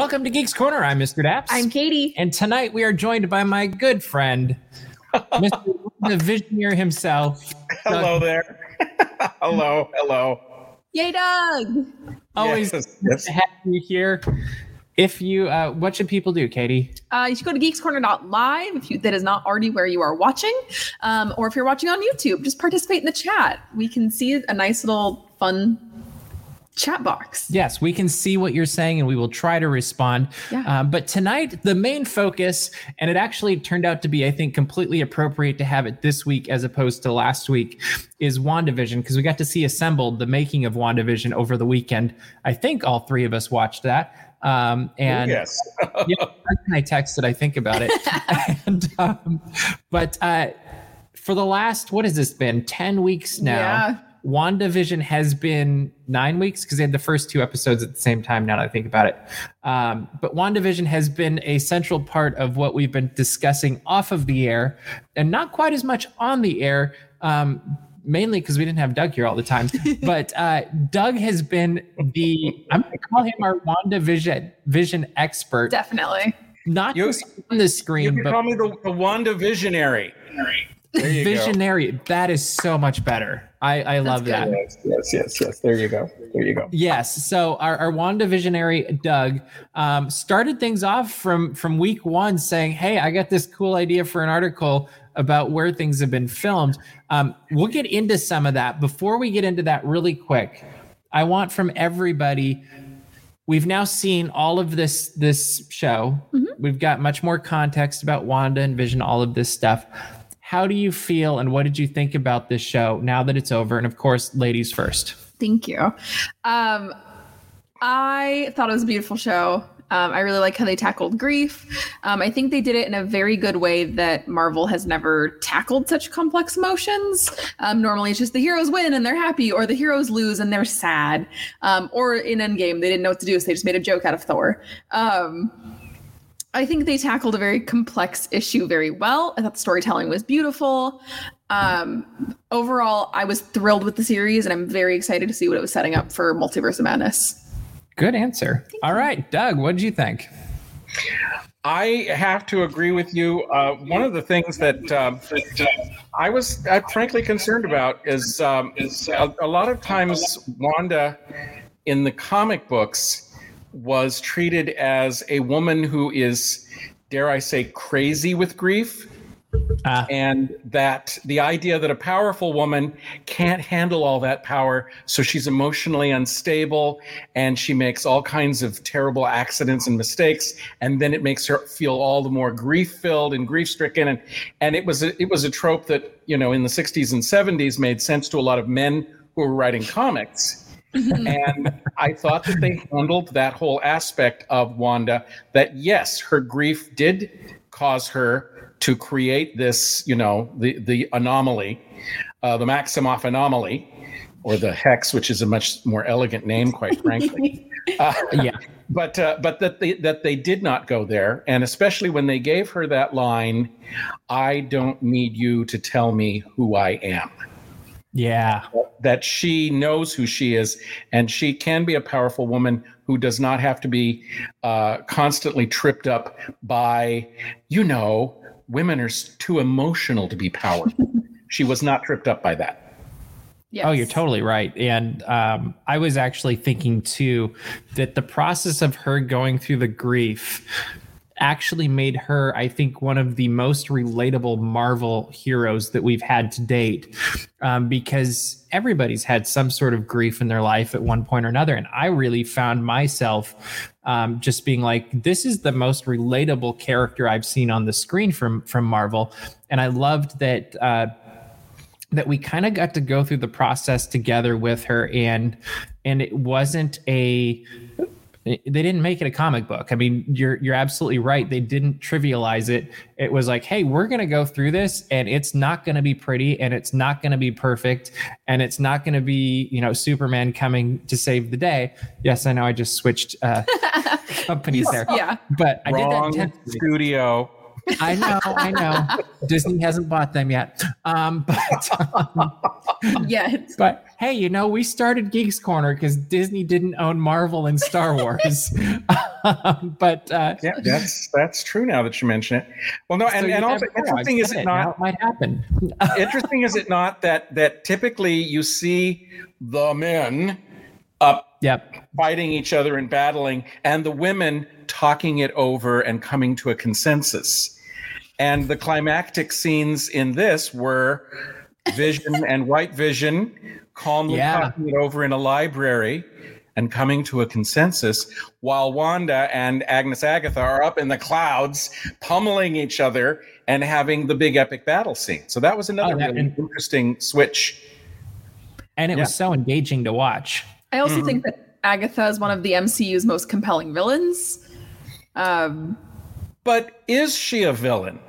Welcome to Geeks Corner. I'm Mr. Daps. I'm Katie. And tonight we are joined by my good friend, Mr. the Visioneer himself. Hello there. hello, hello. Yay, Doug. Always Yes, yes. to have you here. If you, uh, what should people do, Katie? Uh, you should go to geekscorner.live if you, that is not already where you are watching. Um, or if you're watching on YouTube, just participate in the chat. We can see a nice little fun chat box. Yes, we can see what you're saying and we will try to respond. Yeah. Um, but tonight, the main focus, and it actually turned out to be, I think, completely appropriate to have it this week as opposed to last week, is WandaVision, because we got to see assembled the making of WandaVision over the weekend. I think all three of us watched that. Um, and yes. yeah, and I texted, I think about it. and, um, but uh, for the last, what has this been? 10 weeks now. Yeah. WandaVision has been nine weeks because they had the first two episodes at the same time now that I think about it. Um, but WandaVision has been a central part of what we've been discussing off of the air and not quite as much on the air. Um, mainly because we didn't have Doug here all the time. but uh, Doug has been the, I'm going to call him our WandaVision vision expert Definitely. not You- just on the You screen, can but call me the, the Wanda Visionary. There you visionary. That is so much better. I, I love good. that. Yes, yes, yes, yes. There you go. There you go. Yes. So our, our Wanda visionary Doug um, started things off from from week one, saying, "Hey, I got this cool idea for an article about where things have been filmed." Um, we'll get into some of that. Before we get into that, really quick, I want from everybody. We've now seen all of this this show. We've got much more context about Wanda and Vision, all of this stuff. How do you feel, and what did you think about this show now that it's over? And of course, ladies first. Thank you. Um, I thought it was a beautiful show. Um, I really like how they tackled grief. Um, I think they did it in a very good way that Marvel has never tackled such complex emotions. Um, normally, it's just the heroes win and they're happy, or the heroes lose and they're sad. Um, or in Endgame, they didn't know what to do, so they just made a joke out of Thor. Um, I think they tackled a very complex issue very well. I thought the storytelling was beautiful. Um, overall, I was thrilled with the series, and I'm very excited to see what it was setting up for Multiverse of Madness. Good answer. All right, Doug, what did you think? I have to agree with you. Uh, one of the things that, um, that uh, I was uh, frankly concerned about is um, is a, a lot of times Wanda in the comic books was treated as a woman who is, dare I say, crazy with grief. Ah. and that the idea that a powerful woman can't handle all that power, so she's emotionally unstable and she makes all kinds of terrible accidents and mistakes, and then it makes her feel all the more grief filled and grief stricken. And and it was a, it was a trope that you know in the 60s and 70s made sense to a lot of men who were writing comics. And I thought that they handled that whole aspect of Wanda. That yes, her grief did cause her to create this, you know, the the anomaly, uh, the Maximoff anomaly, or the hex, which is a much more elegant name, quite frankly. Uh, Yeah. but uh, but that they that they did not go there, and especially when they gave her that line, "I don't need you to tell me who I am." Yeah. that she knows who she is and she can be a powerful woman who does not have to be uh, constantly tripped up by you know women are too emotional to be powerful she was not tripped up by that Yes. Oh, you're totally right. And um, I was actually thinking too that the process of her going through the grief actually made her, I think, one of the most relatable Marvel heroes that we've had to date. Um, because everybody's had some sort of grief in their life at one point or another. And I really found myself um, just being like, this is the most relatable character I've seen on the screen from from Marvel. And I loved that. Uh, that we kind of got to go through the process together with her and and it wasn't a they didn't make it a comic book. I mean, you're you're absolutely right. They didn't trivialize it. It was like, hey, we're gonna go through this, and it's not gonna be pretty, and it's not gonna be perfect, and it's not gonna be, you know, Superman coming to save the day. Yes, I know I just switched uh, companies there, Yeah. but I did that wrong studio I know, I know. Disney hasn't bought them yet. Um, but um, Yeah. but hey, you know, we started Geeks Corner because Disney didn't own Marvel and Star Wars. but uh, yeah, that's that's true. Now that you mention it, well, no, and, so and also interesting is it, it not? It might happen. interesting is it not that that typically you see the men up yep. fighting each other and battling, and the women talking it over and coming to a consensus. And the climactic scenes in this were Vision and White Vision calmly Yeah. talking it over in a library and coming to a consensus, while Wanda and Agnes Agatha are up in the clouds, pummeling each other and having the big epic battle scene. So that was another Oh, that- really and- interesting switch. And it Yeah. was so engaging to watch. I also Mm-hmm. think that Agatha is one of the MCU's most compelling villains. Um, But is she a villain?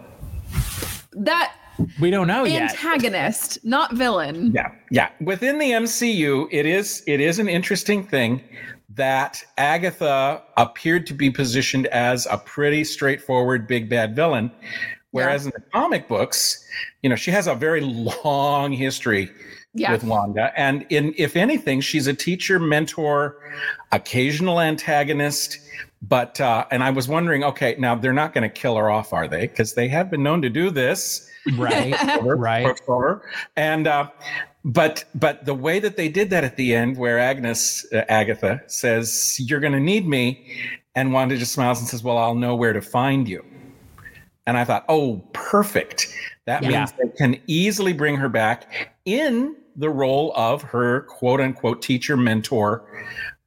that We don't know yet. antagonist, not villain. Yeah, yeah. Within the MCU, it is it is an interesting thing that Agatha appeared to be positioned as a pretty straightforward big bad villain, whereas in the comic books, you know, she has a very long history Yeah. with Wanda, and in if anything, she's a teacher, mentor, occasional antagonist. But uh, and I was wondering, okay, now they're not going to kill her off, are they? Because they have been known to do this Right. over, Right. And uh, but but the way that they did that at the end, where Agnes uh, Agatha says, "You're going to need me," and Wanda just smiles and says, "Well, I'll know where to find you." And I thought, oh, perfect. That Yeah. means they can easily bring her back in the role of her quote unquote teacher mentor.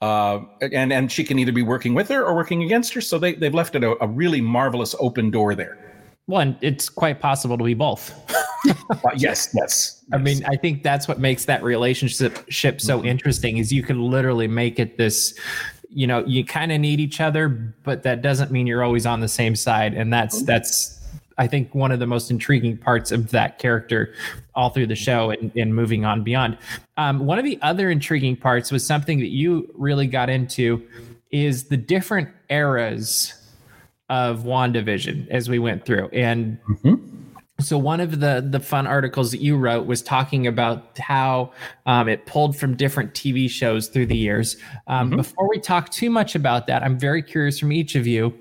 Uh, and and she can either be working with her or working against her. So they, they've left it a, a really marvelous open door there. Well, and it's quite possible to be both. Uh, yes, yes. I mean, I think that's what makes that relationship ship so Mm-hmm. interesting is you can literally make it this, you know, you kind of need each other, but that doesn't mean you're always on the same side. And that's Mm-hmm. that's I think one of the most intriguing parts of that character all through the show and, and moving on beyond. Um, one of the other intriguing parts was something that you really got into is the different eras of WandaVision as we went through. And so one of the the fun articles that you wrote was talking about how um, it pulled from different TV shows through the years. Um, Before we talk too much about that, I'm very curious from each of you,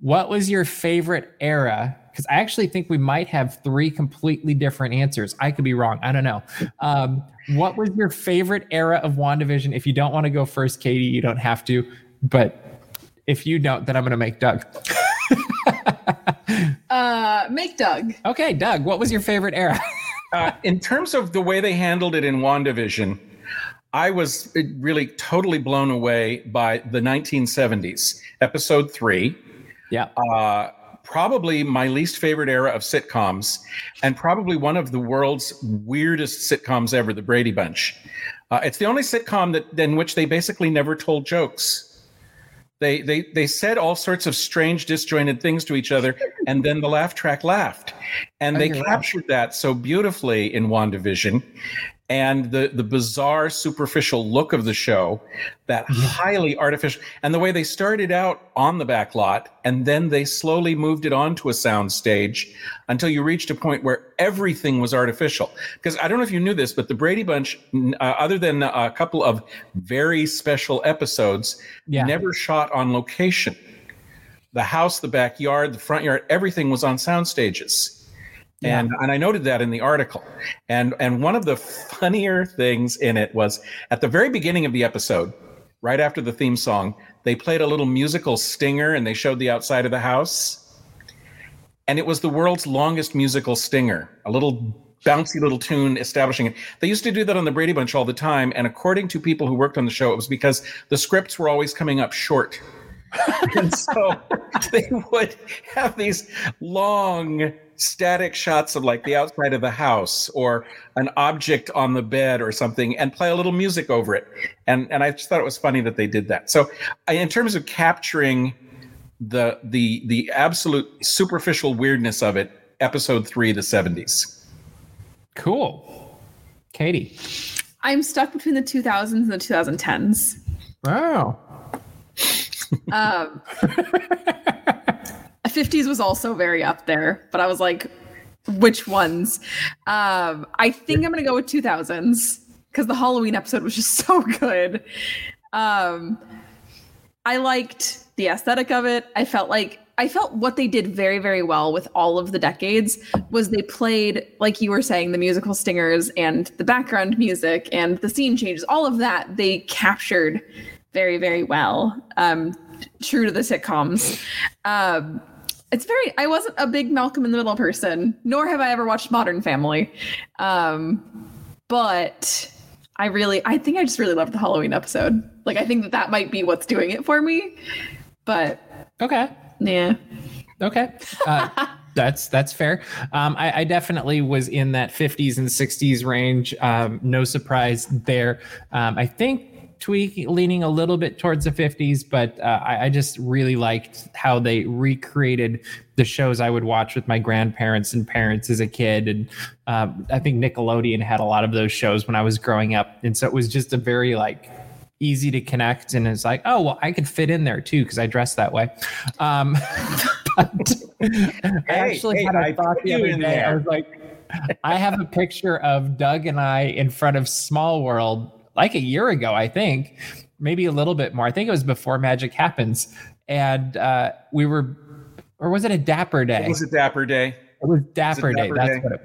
what was your favorite era? Because I actually think we might have three completely different answers. I could be wrong. I don't know. Um, what was your favorite era of WandaVision? If you don't want to go first, Katie, you don't have to. But if you don't, then I'm going to make Doug. Uh, make Doug. Okay, Doug, what was your favorite era? Uh, in terms of the way they handled it in WandaVision, I was really totally blown away by the 1970s, episode three. yeah. Uh, probably my least favorite era of sitcoms, and probably one of the world's weirdest sitcoms ever, The Brady Bunch. Uh, it's the only sitcom that in which they basically never told jokes. They, they they said all sorts of strange, disjointed things to each other, and then the laugh track laughed, and they right. captured that so beautifully in WandaVision, and the the bizarre, superficial look of the show, that highly artificial, and the way they started out on the back lot, and then they slowly moved it onto a sound stage until you reached a point where everything was artificial. Because I don't know if you knew this, but the Brady Bunch, uh, other than a couple of very special episodes, Yeah. never shot on location. The house, the backyard, the front yard, everything was on sound stages. And and I noted that in the article. And and one of the funnier things in it was at the very beginning of the episode, right after the theme song, they played a little musical stinger and they showed the outside of the house. And it was the world's longest musical stinger, a little bouncy little tune establishing it. They used to do that on the Brady Bunch all the time. And according to people who worked on the show, it was because the scripts were always coming up short. and so they would have these long static shots of like the outside of the house or an object on the bed or something and play a little music over it and and i just thought it was funny that they did that so in terms of capturing the the the absolute superficial weirdness of it episode 3 the 70s Cool. Katie. I'm stuck between the 2000s and the 2010s. Wow. Um, 50s was also very up there, but I was like, which ones? Um, I think I'm gonna go with 2000s because the Halloween episode was just so good. Um, I liked the aesthetic of it. I felt like I felt what they did very, very well with all of the decades was they played, like you were saying, the musical stingers and the background music and the scene changes, all of that they captured very, very well. Um, true to the sitcoms. Um, it's very I wasn't a big Malcolm in the Middle person, nor have I ever watched Modern Family. Um, but I really I think I just really loved the Halloween episode. Like I think that that might be what's doing it for me. But Okay. yeah. Okay. Uh, that's that's fair. Um, I, I definitely was in that 50s and 60s range. Um, no surprise there. Um, I think tweak leaning a little bit towards the 50s, but uh, I, I just really liked how they recreated the shows I would watch with my grandparents and parents as a kid. And um, I think Nickelodeon had a lot of those shows when I was growing up, and so it was just a very like easy to connect. And it's like oh well i could fit in there too because i dress that way. Um but i actually hey, had a I thought the other day. I was like i have a picture of doug and i in front of small world like a year ago i think maybe a little bit more i think it was before magic happens and uh we were or was it a dapper day It was a dapper day. it was Dapper, Day. Dapper That's Day. what it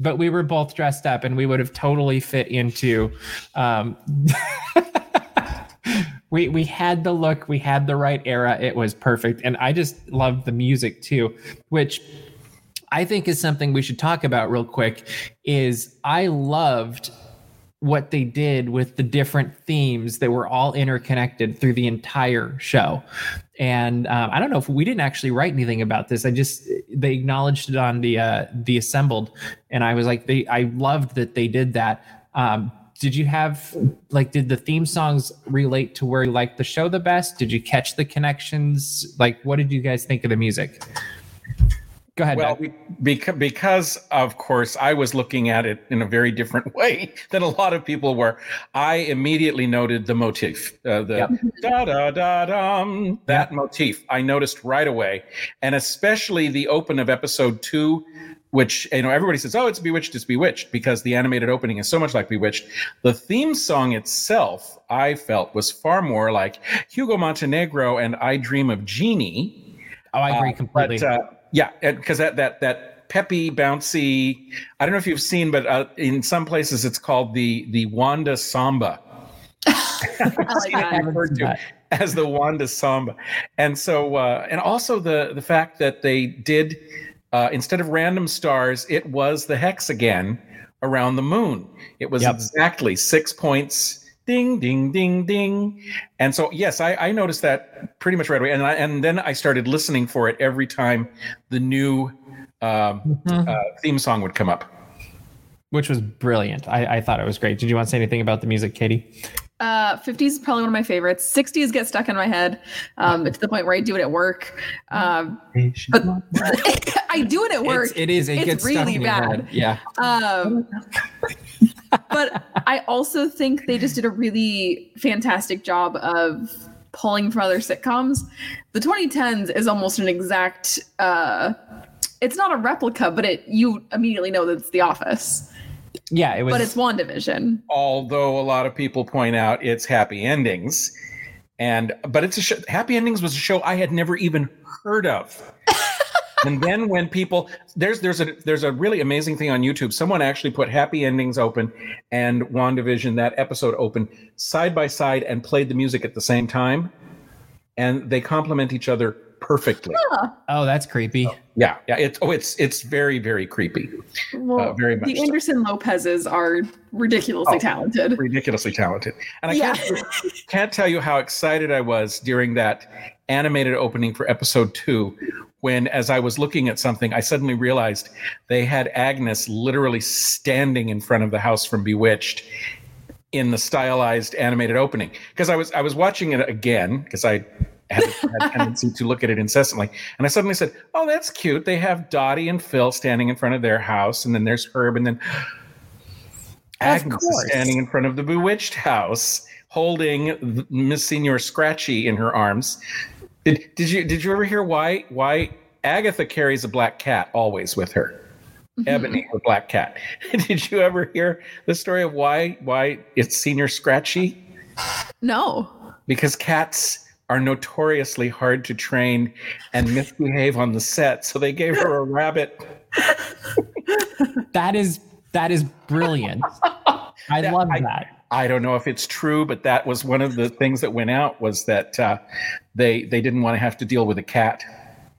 But we were both dressed up and we would have totally fit into um we we had the look, we had the right era. It was perfect. And I just loved the music too, which I think is something we should talk about real quick is I loved what they did with the different themes that were all interconnected through the entire show. And um, I don't know if we didn't actually write anything about this. I just they acknowledged it on the uh, the assembled, and I was like, they I loved that they did that. Um, did you have like did the theme songs relate to where you liked the show the best? Did you catch the connections? Like, what did you guys think of the music? Go ahead. Well, Doug. because, of course I was looking at it in a very different way than a lot of people were. I immediately noted the motif, uh, the Yep. da da da dum, that motif. I noticed right away, and especially the open of episode two, which you know everybody says, "Oh, it's Bewitched, it's Bewitched," because the animated opening is so much like Bewitched. The theme song itself, I felt, was far more like Hugo Montenegro and "I Dream of Jeannie." oh, I agree Uh, completely. But uh, yeah, because that that that peppy, bouncy. I don't know if you've seen, but uh, in some places it's called the the Wanda Samba. I like I that. haven't referred to as the Wanda Samba, and so uh, and also the the fact that they did uh, instead of random stars, it was the hex again around the moon. It was Yep. exactly six points. Ding, ding, ding, ding. And so, yes, I, I noticed that pretty much right away. And, I, and then I started listening for it every time the new um, Mhm. uh, theme song would come up. which was brilliant. I, I thought it was great. Did you want to say anything about the music, Katie? Uh, 50s is probably one of my favorites. 60s get stuck in my head um, to the point where I do it at work. Um, but I do it at work. It's, it is. It It's gets stuck really in your bad. head. Yeah. Um, but I also think they just did a really fantastic job of pulling from other sitcoms. The 2010s is almost an exact. Uh, it's not a replica, but it you immediately know that it's The Office. Yeah. It was. But it's WandaVision. Although a lot of people point out it's happy endings. And but it's a show, Happy Endings was a show I had never even heard of. And then when people there's there's a there's a really amazing thing on YouTube. Someone actually put Happy Endings open and WandaVision that episode open side by side and played the music at the same time, and they complement each other perfectly. oh, that's creepy. Yeah, yeah. It's oh, it's it's very very creepy, Well, Uh, very much the so. Anderson Lopez's are ridiculously Oh. talented. ridiculously talented. And I Yeah. can't, can't tell you how excited I was during that animated opening for episode two when as I was looking at something, I suddenly realized they had Agnes literally standing in front of the house from Bewitched in the stylized animated opening. Because I was I was watching it again because I had a tendency to look at it incessantly. And I suddenly said, Oh, that's cute. They have Dottie and Phil standing in front of their house, and then there's Herb, and then Agnes is standing in front of the bewitched house, holding Miss Señor Scratchy in her arms. Did, did you did you ever hear why why Agatha carries a black cat always with her? Ebony, her black cat. did you ever hear the story of why why it's Señor Scratchy? No. Because cats are notoriously hard to train and misbehave on the set. So they gave her a rabbit. that is that is brilliant. I That- love I- that. I don't know if it's true, but that was one of the things that went out was that uh, they they didn't want to have to deal with a cat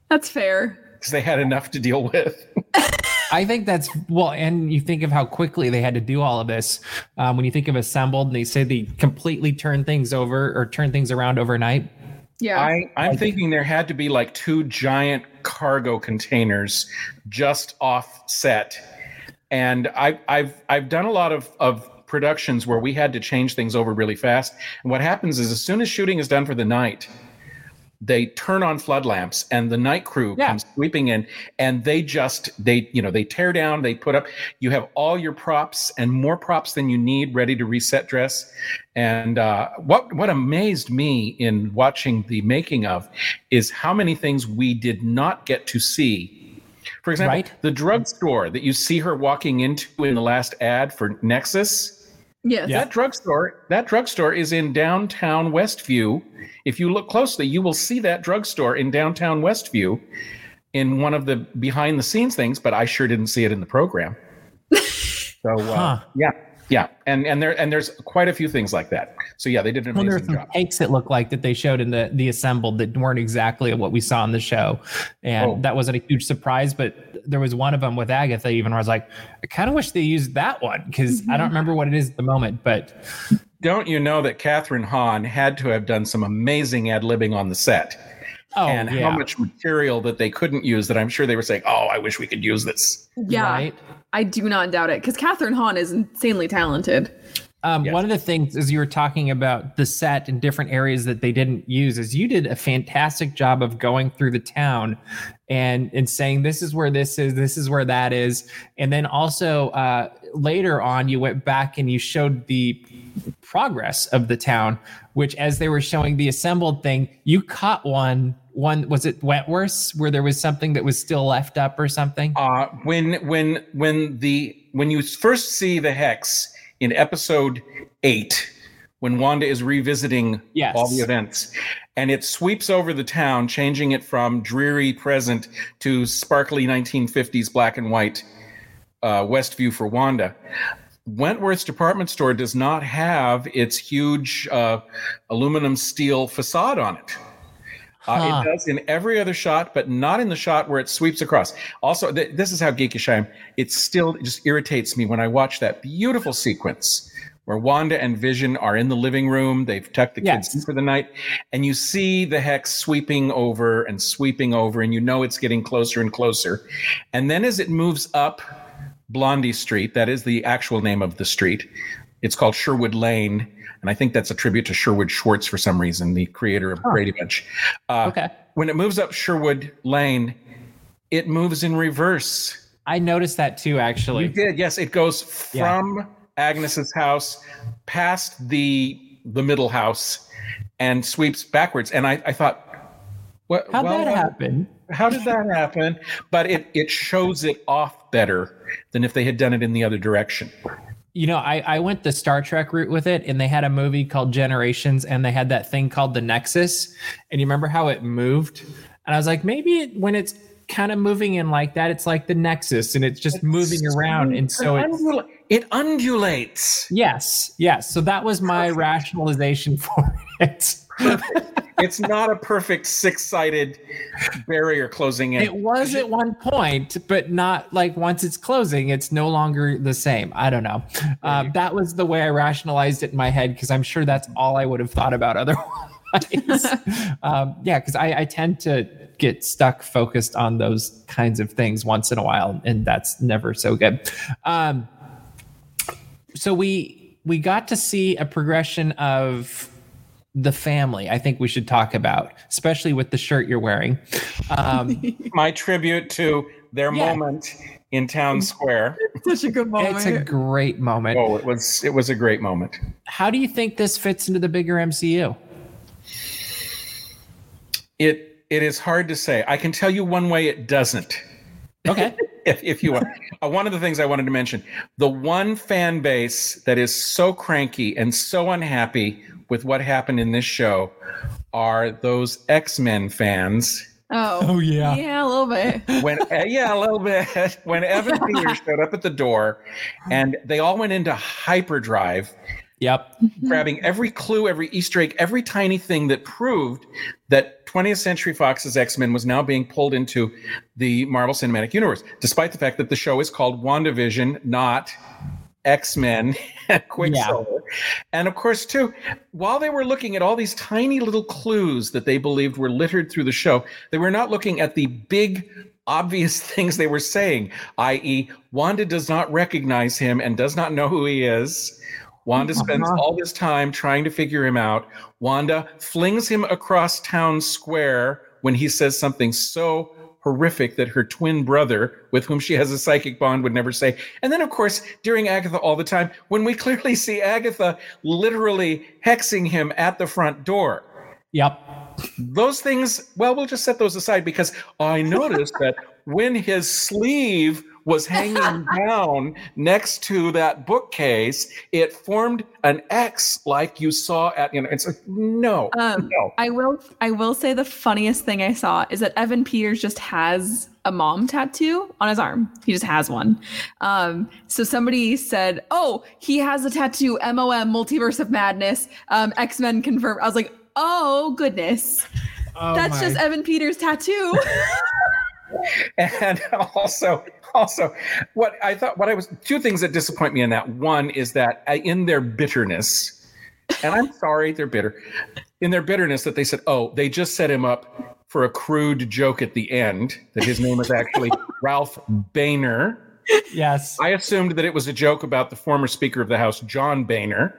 That's fair. because they had enough to deal with. I think that's well, and you think of how quickly they had to do all of this. Um, when you think of assembled, and they say they completely turn things over or turn things around overnight. Yeah. I, I'm thinking there had to be like two giant cargo containers just off set. And I, I've I've done a lot of, of productions where we had to change things over really fast. And what happens is as soon as shooting is done for the night, they turn on flood lamps and the night crew Yeah. comes sweeping in and they just they you know they tear down they put up you have all your props and more props than you need ready to reset dress and uh, what what amazed me in watching the making of is how many things we did not get to see for example Right. the drugstore that you see her walking into in the last ad for nexus yes. Yeah. that drugstore, that drugstore is in downtown Westview. If you look closely, you will see that drugstore in downtown Westview in one of the behind the scenes things, but I sure didn't see it in the program. So uh, Huh. yeah, yeah, and and there and there's quite a few things like that. So yeah, they did an Well, there were amazing some job. takes that looked like that they showed in the the assembled that weren't exactly what we saw in the show, and Oh. that wasn't a huge surprise. But there was one of them with Agatha even where I was like, I kind of wish they used that one because I don't mm-hmm. remember what it is at the moment. But Don't you know that Kathryn Hahn had to have done some amazing ad libbing on the set? oh and yeah, how much material that they couldn't use that I'm sure they were saying, "Oh, I wish we could use this." Yeah. right? I do not doubt it because Kathryn Hahn is insanely talented. Um, Yes. One of the things as you were talking about the set and different areas that they didn't use is you did a fantastic job of going through the town and and saying this is where this is, this is where that is, and then also uh, later on you went back and you showed the progress of the town, which as they were showing the assembled thing, you caught one. One was it Wentworth's where there was something that was still left up or something. Uh, when when when the when you first see the hex in episode eight, when Wanda is revisiting Yes. all the events, and it sweeps over the town, changing it from dreary present to sparkly 1950s black and white uh, Westview for Wanda. Wentworth's department store does not have its huge uh, aluminum steel facade on it. Uh, it does in every other shot, but not in the shot where it sweeps across. Also, th- this is how geekish I am. It still just irritates me when I watch that beautiful sequence where Wanda and Vision are in the living room. They've tucked the Yes. kids in for the night, and you see the hex sweeping over and sweeping over, and you know it's getting closer and closer. And then as it moves up Blondie Street, that is the actual name of the street. It's called Sherwood Lane, and I think that's a tribute to Sherwood Schwartz for some reason, the creator of Brady Bunch. Uh, Okay, When it moves up Sherwood Lane, it moves in reverse. I noticed that too. actually. You did, yes. It goes Yeah. from Agnes's house past the the middle house and sweeps backwards. And I, I thought, what? how'd well, that uh, happen? How did that happen? But it it shows it off better than if they had done it in the other direction. You know, I, I went the Star Trek route with it, and they had a movie called Generations, and they had that thing called the Nexus. And you remember how it moved? And I was like, maybe it, when it's kind of moving in like that, it's like the Nexus, and it's just moving around. And so it, it's undula- it undulates. yes, yes. So that was my rationalization for it. it's not a perfect six-sided barrier closing in. It was at one point, but not like once it's closing, it's no longer the same. I don't know. Um, that was the way I rationalized it in my head because I'm sure that's all I would have thought about otherwise. um, yeah, because I, I tend to get stuck focused on those kinds of things once in a while, and that's never so good. Um, so we we got to see a progression of the family. I think we should talk about, especially with the shirt you're wearing. Um, My tribute to their Yeah. moment in town square. Such a good moment. It's a great moment. Oh, it was it was a great moment. How do you think this fits into the bigger MCU? It it is hard to say. I can tell you one way it doesn't. Okay. If, if you want, uh, one of the things I wanted to mention: the one fan base that is so cranky and so unhappy with what happened in this show are those X-Men fans Oh, Oh, yeah. yeah, a little bit. when uh, yeah a little bit when evan peters showed up at the door and they all went into hyperdrive Yep. grabbing every clue every easter egg every tiny thing that proved that 20th century fox's x-men was now being pulled into the marvel cinematic universe despite the fact that the show is called wandavision not x-men quicksilver. And of course too while they were looking at all these tiny little clues that they believed were littered through the show they were not looking at the big obvious things they were saying i.e wanda does not recognize him and does not know who he is. Wanda spends Uh-huh. all this time trying to figure him out. Wanda flings him across town square when he says something so horrific that her twin brother, with whom she has a psychic bond, would never say. And then, of course, during Agatha all the time, when we clearly see Agatha literally hexing him at the front door. Yep. Those things, well, we'll just set those aside because I noticed that when his sleeve was hanging down next to that bookcase, it formed an X like you saw at, you know, it's like, no, Um, no. I will I will say the funniest thing I saw is that Evan Peters just has a mom tattoo on his arm. He just has one. Um, so somebody said, "Oh, he has a tattoo. MOM, Multiverse of Madness. Um, X Men confirmed." I was like, "Oh goodness, Oh, that's my- just Evan Peters' tattoo." and also also what i thought what i was two things that disappoint me in that one is that uh, in their bitterness and i'm sorry they're bitter in their bitterness that they said oh they just set him up for a crude joke at the end that his name is actually ralph bohner yes. i assumed that it was a joke about the former speaker of the house john boehner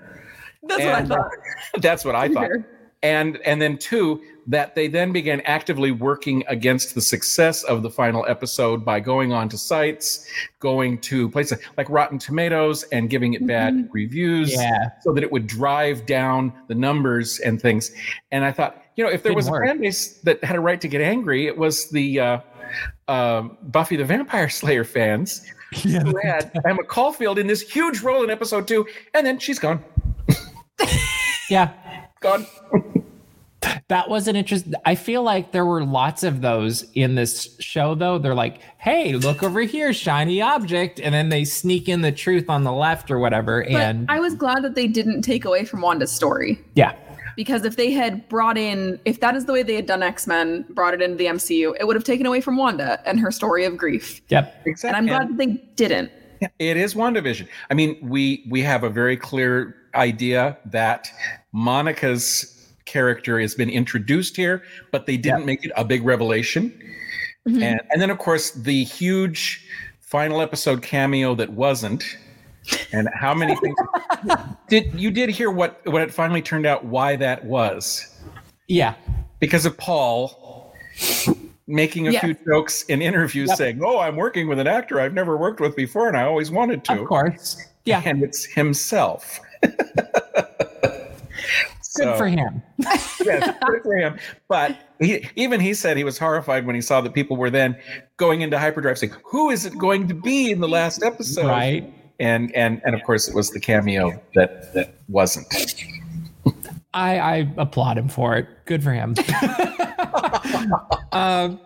that's what I And- thought. that's what i thought Sure. And and then two that they then began actively working against the success of the final episode by going on to sites going to places like rotten tomatoes and giving it bad reviews Yeah. so that it would drive down the numbers and things and i thought you know if there Didn't was work. a fan base that had a right to get angry it was the uh, um buffy the vampire slayer fans Yeah. who had emma caulfield in this huge role in episode two and then she's gone Yeah. gone That was an interest. I feel like there were lots of those in this show, though. They're like, "Hey, look over here, shiny object," and then they sneak in the truth on the left or whatever. But and I was glad that they didn't take away from Wanda's story. yeah, because if they had brought in if that is the way they had done x-men brought it into the mcu it would have taken away from wanda and her story of grief yep, exactly and i'm glad that they didn't It is WandaVision. I mean, we we have a very clear idea that Monica's character has been introduced here, but they didn't make it a big revelation. Mhm. And and then of course the huge final episode cameo that wasn't. And how many things did you did hear what what it finally turned out why that was? yeah, Because of Paul making a Yes. few jokes in interviews Yep. saying, "Oh, I'm working with an actor I've never worked with before and I always wanted to." of course, yeah. and it's himself. Good for him. yes, good for him. But he, even he said he was horrified when he saw that people were then going into hyperdrive saying, "Who is it going to be in the last episode?" Right. And and and of course it was the cameo that that wasn't. I, I applaud him for it. Good for him. um,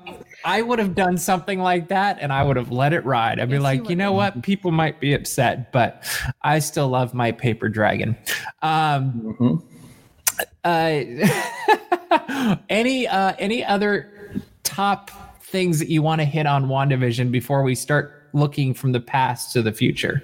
I would have done something like that and I would have let it ride. I'd be Yes, like, you would. know what? People might be upset, but I still love my paper dragon. Um, Mhm. Uh, any uh, any other top things that you want to hit on WandaVision before we start looking from the past to the future?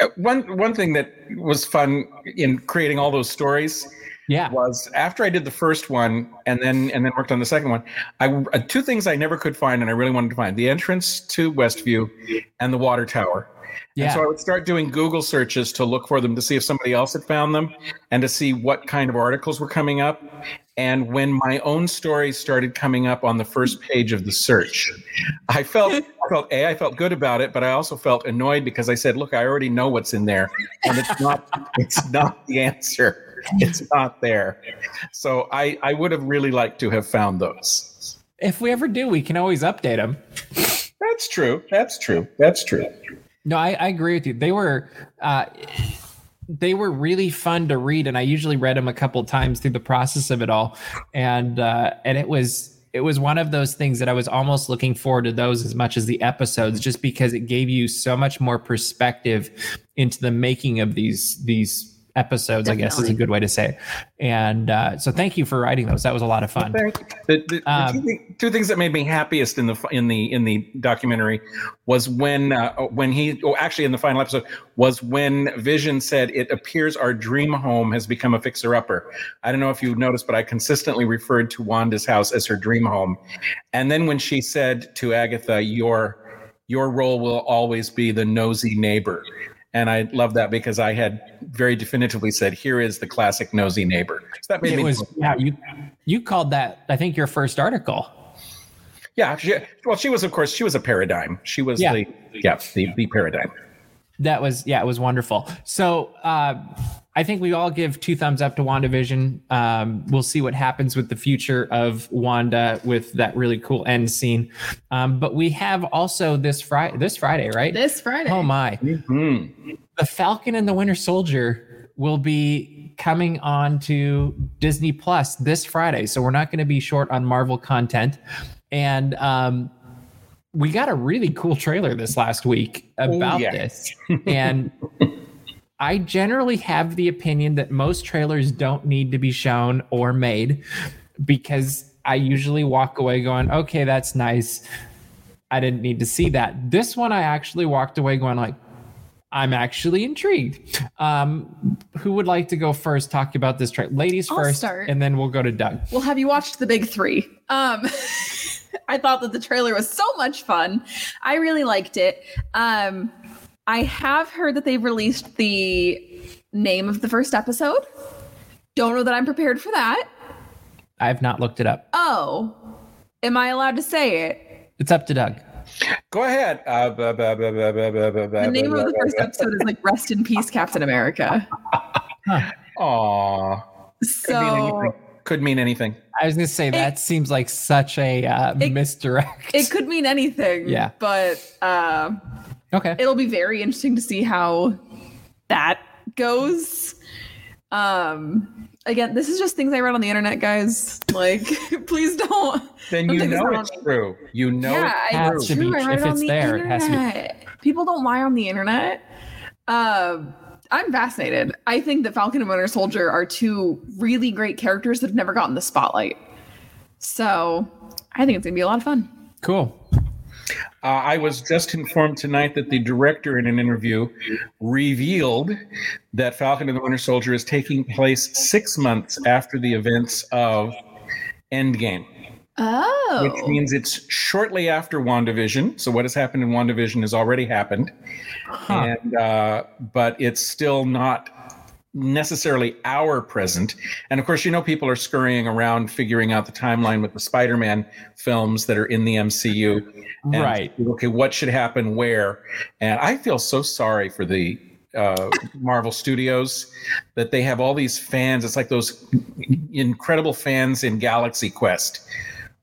Uh, One one thing that was fun in creating all those stories Yeah. was after I did the first one and then and then worked on the second one. I uh, two things I never could find and I really wanted to find: the entrance to Westview and the water tower. And Yeah. so I would start doing Google searches to look for them to see if somebody else had found them and to see what kind of articles were coming up. And when my own story started coming up on the first page of the search, I felt I felt a I felt good about it, but I also felt annoyed because I said, "Look, I already know what's in there, and it's not it's not the answer. It's not there." So I I would have really liked to have found those. If we ever do, we can always update them. That's true. That's true. That's true. No, I, I agree with you. They were uh, they were really fun to read, and I usually read them a couple times through the process of it all, and uh, and it was it was one of those things that I was almost looking forward to those as much as the episodes, just because it gave you so much more perspective into the making of these these episodes, Definitely. I guess is a good way to say it. And uh, so thank you for writing those. That was a lot of fun. The, the, um, the two, two, things that made me happiest in the in the in the documentary was when uh, when he oh, actually in the final episode was when Vision said it appears our dream home has become a fixer upper. I don't know if you noticed, but I consistently referred to Wanda's house as her dream home. And then when she said to Agatha, "Your your role will always be the nosy neighbor." And I love that because I had very definitively said, "Here is the classic nosy neighbor." So that made it me. Was, yeah, you you called that I think your first article. Yeah, she, well, she was of course she was a paradigm. She was yeah. the yeah the the paradigm. That was yeah, it was wonderful. So uh, I think we all give two thumbs up to WandaVision. Um, we'll see what happens with the future of Wanda with that really cool end scene. Um, but we have also this Friday, this Friday, right? This Friday. Oh my! Mm-hmm. The Falcon and the Winter Soldier will be coming on to Disney Plus this Friday, so we're not going to be short on Marvel content. And um, we got a really cool trailer this last week about oh, yeah. this, and. I generally have the opinion that most trailers don't need to be shown or made because I usually walk away going, okay, that's nice. I didn't need to see that. This one, I actually walked away going, like, I'm actually intrigued. Um, who would like to go first? Talk about this trailer, ladies I'll first, start. and then we'll go to Doug. Well, have you watched the big three? Um, I thought that the trailer was so much fun. I really liked it. Um, I have heard that they've released the name of the first episode. Don't know that I'm prepared for that. I've not looked it up. Oh, am I allowed to say it? It's up to Doug. Go ahead. Uh, the name of the first episode is like "Rest in Peace, Captain America." huh. Aww. So could mean anything. I was gonna say that seems like such a uh, it, misdirect. It could mean anything. Yeah, but. Uh, Okay. It'll be very interesting to see how that goes. Um again, this is just things I read on the internet, guys. Like, please don't. Then you know it's true. You know yeah, it's true. Be, I read it on the there, internet. People don't lie on the internet. Um, I'm fascinated. I think that Falcon and Winter Soldier are two really great characters that have never gotten the spotlight. So I think it's gonna be a lot of fun. Cool. Uh, I was just informed tonight that the director, in an interview, revealed that Falcon and the Winter Soldier is taking place six months after the events of Endgame. Oh. Which means it's shortly after WandaVision. So what has happened in WandaVision has already happened. Huh. And uh, but it's still not necessarily our present. And of course, you know, people are scurrying around figuring out the timeline with the Spider Man films that are in the MCU. right. Okay, what should happen where? And I feel so sorry for the uh, Marvel Studios that they have all these fans. It's like those incredible fans in Galaxy Quest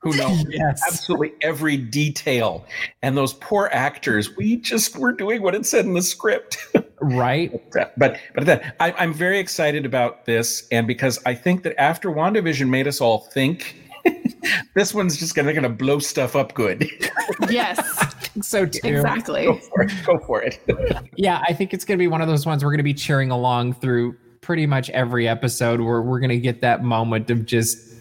who knows yes. absolutely every detail. And those poor actors, we just were doing what it said in the script. right. But but, but that, I, I'm very excited about this, and because I think that after WandaVision made us all think. this one's just gonna, gonna blow stuff up good. yes, so too. Exactly. Go for it. Go for it. yeah, I think it's gonna be one of those ones we're gonna be cheering along through pretty much every episode where we're gonna get that moment of just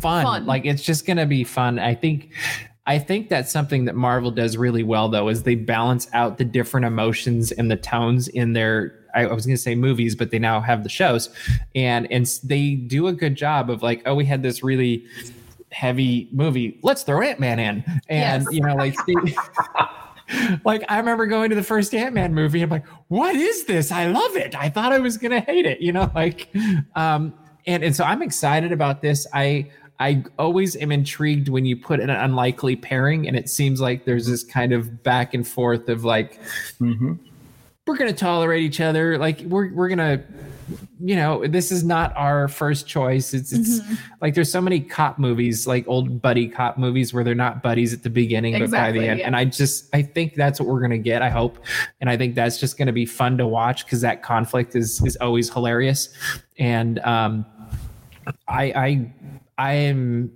fun. fun. Like it's just gonna be fun. I think I think that's something that Marvel does really well though, is they balance out the different emotions and the tones in their I was going to say movies, but they now have the shows, and and they do a good job of like, oh, we had this really heavy movie, let's throw Ant Man in, and yes. you know, like. like I remember going to the first Ant Man movie. I'm like, what is this? I love it. I thought I was gonna hate it. You know, like, um, and and so I'm excited about this. I I always am intrigued when you put an unlikely pairing and it seems like there's this kind of back and forth of like, mm-hmm. we're gonna tolerate each other. Like we're we're gonna you know, this is not our first choice. It's it's mm-hmm. like there's so many cop movies, like old buddy cop movies, where they're not buddies at the beginning, exactly, but by the end. Yeah. And I just I think that's what we're gonna get. I hope, and I think that's just gonna be fun to watch because that conflict is is always hilarious. And um, I I I am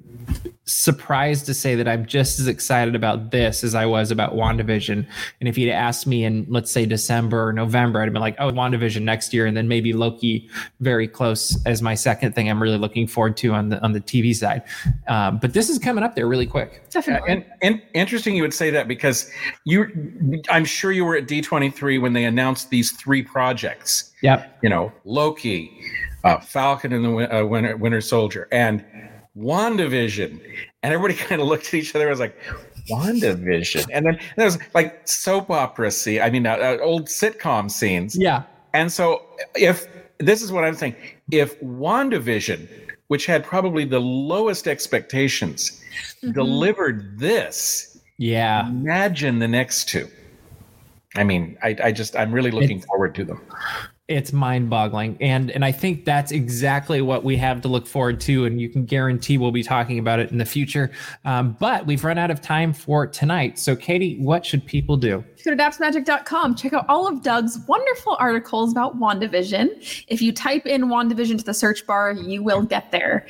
surprised to say that I'm just as excited about this as I was about WandaVision. And if you'd asked me in, let's say, December or November, I'd have been like, oh, WandaVision next year, and then maybe Loki very close as my second thing I'm really looking forward to on the on the TV side. Um, but this is coming up there really quick. Definitely. and, and interesting you would say that because you, I'm sure you were at D23 when they announced these three projects. Yep. You know, Loki, uh, Falcon and the uh, Winter, Winter Soldier, and WandaVision. And everybody kind of looked at each other and was like, WandaVision. And then there was like soap opera scene, I mean, uh, uh, old sitcom scenes. Yeah. And so if this is what I'm saying, if WandaVision, which had probably the lowest expectations, mm-hmm. delivered this, yeah, imagine the next two. I mean, I, I just I'm really looking it's, forward to them it's mind-boggling. And and i think that's exactly what we have to look forward to and you can guarantee we'll be talking about it in the future. Um, but we've run out of time for tonight. So katie what should people do? Go to dapsmagic.com check out all of doug's wonderful articles about wandavision. If you type in wandavision to the search bar you will get there.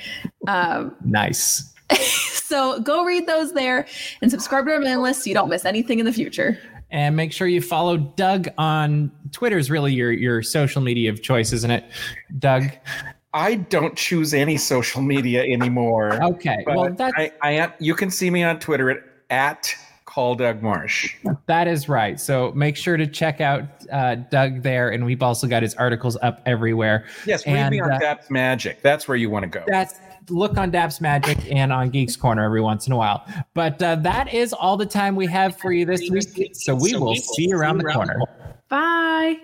Um, nice. so go read those there and subscribe to our mailing list so you don't miss anything in the future and make sure you follow Doug on Twitter is really your your social media of choice, isn't it, Doug? I don't choose any social media anymore. okay, well that's I, I am. You can see me on Twitter at at call Doug Marsh. That is right. So make sure to check out uh, Doug there, and we've also got his articles up everywhere. Yes, read and, me on uh, Magic. That's where you want to go. That's look on Daps Magic and on Geeks Corner every once in a while. But uh, that is all the time we have for you this week. So we will see you around the corner. Bye.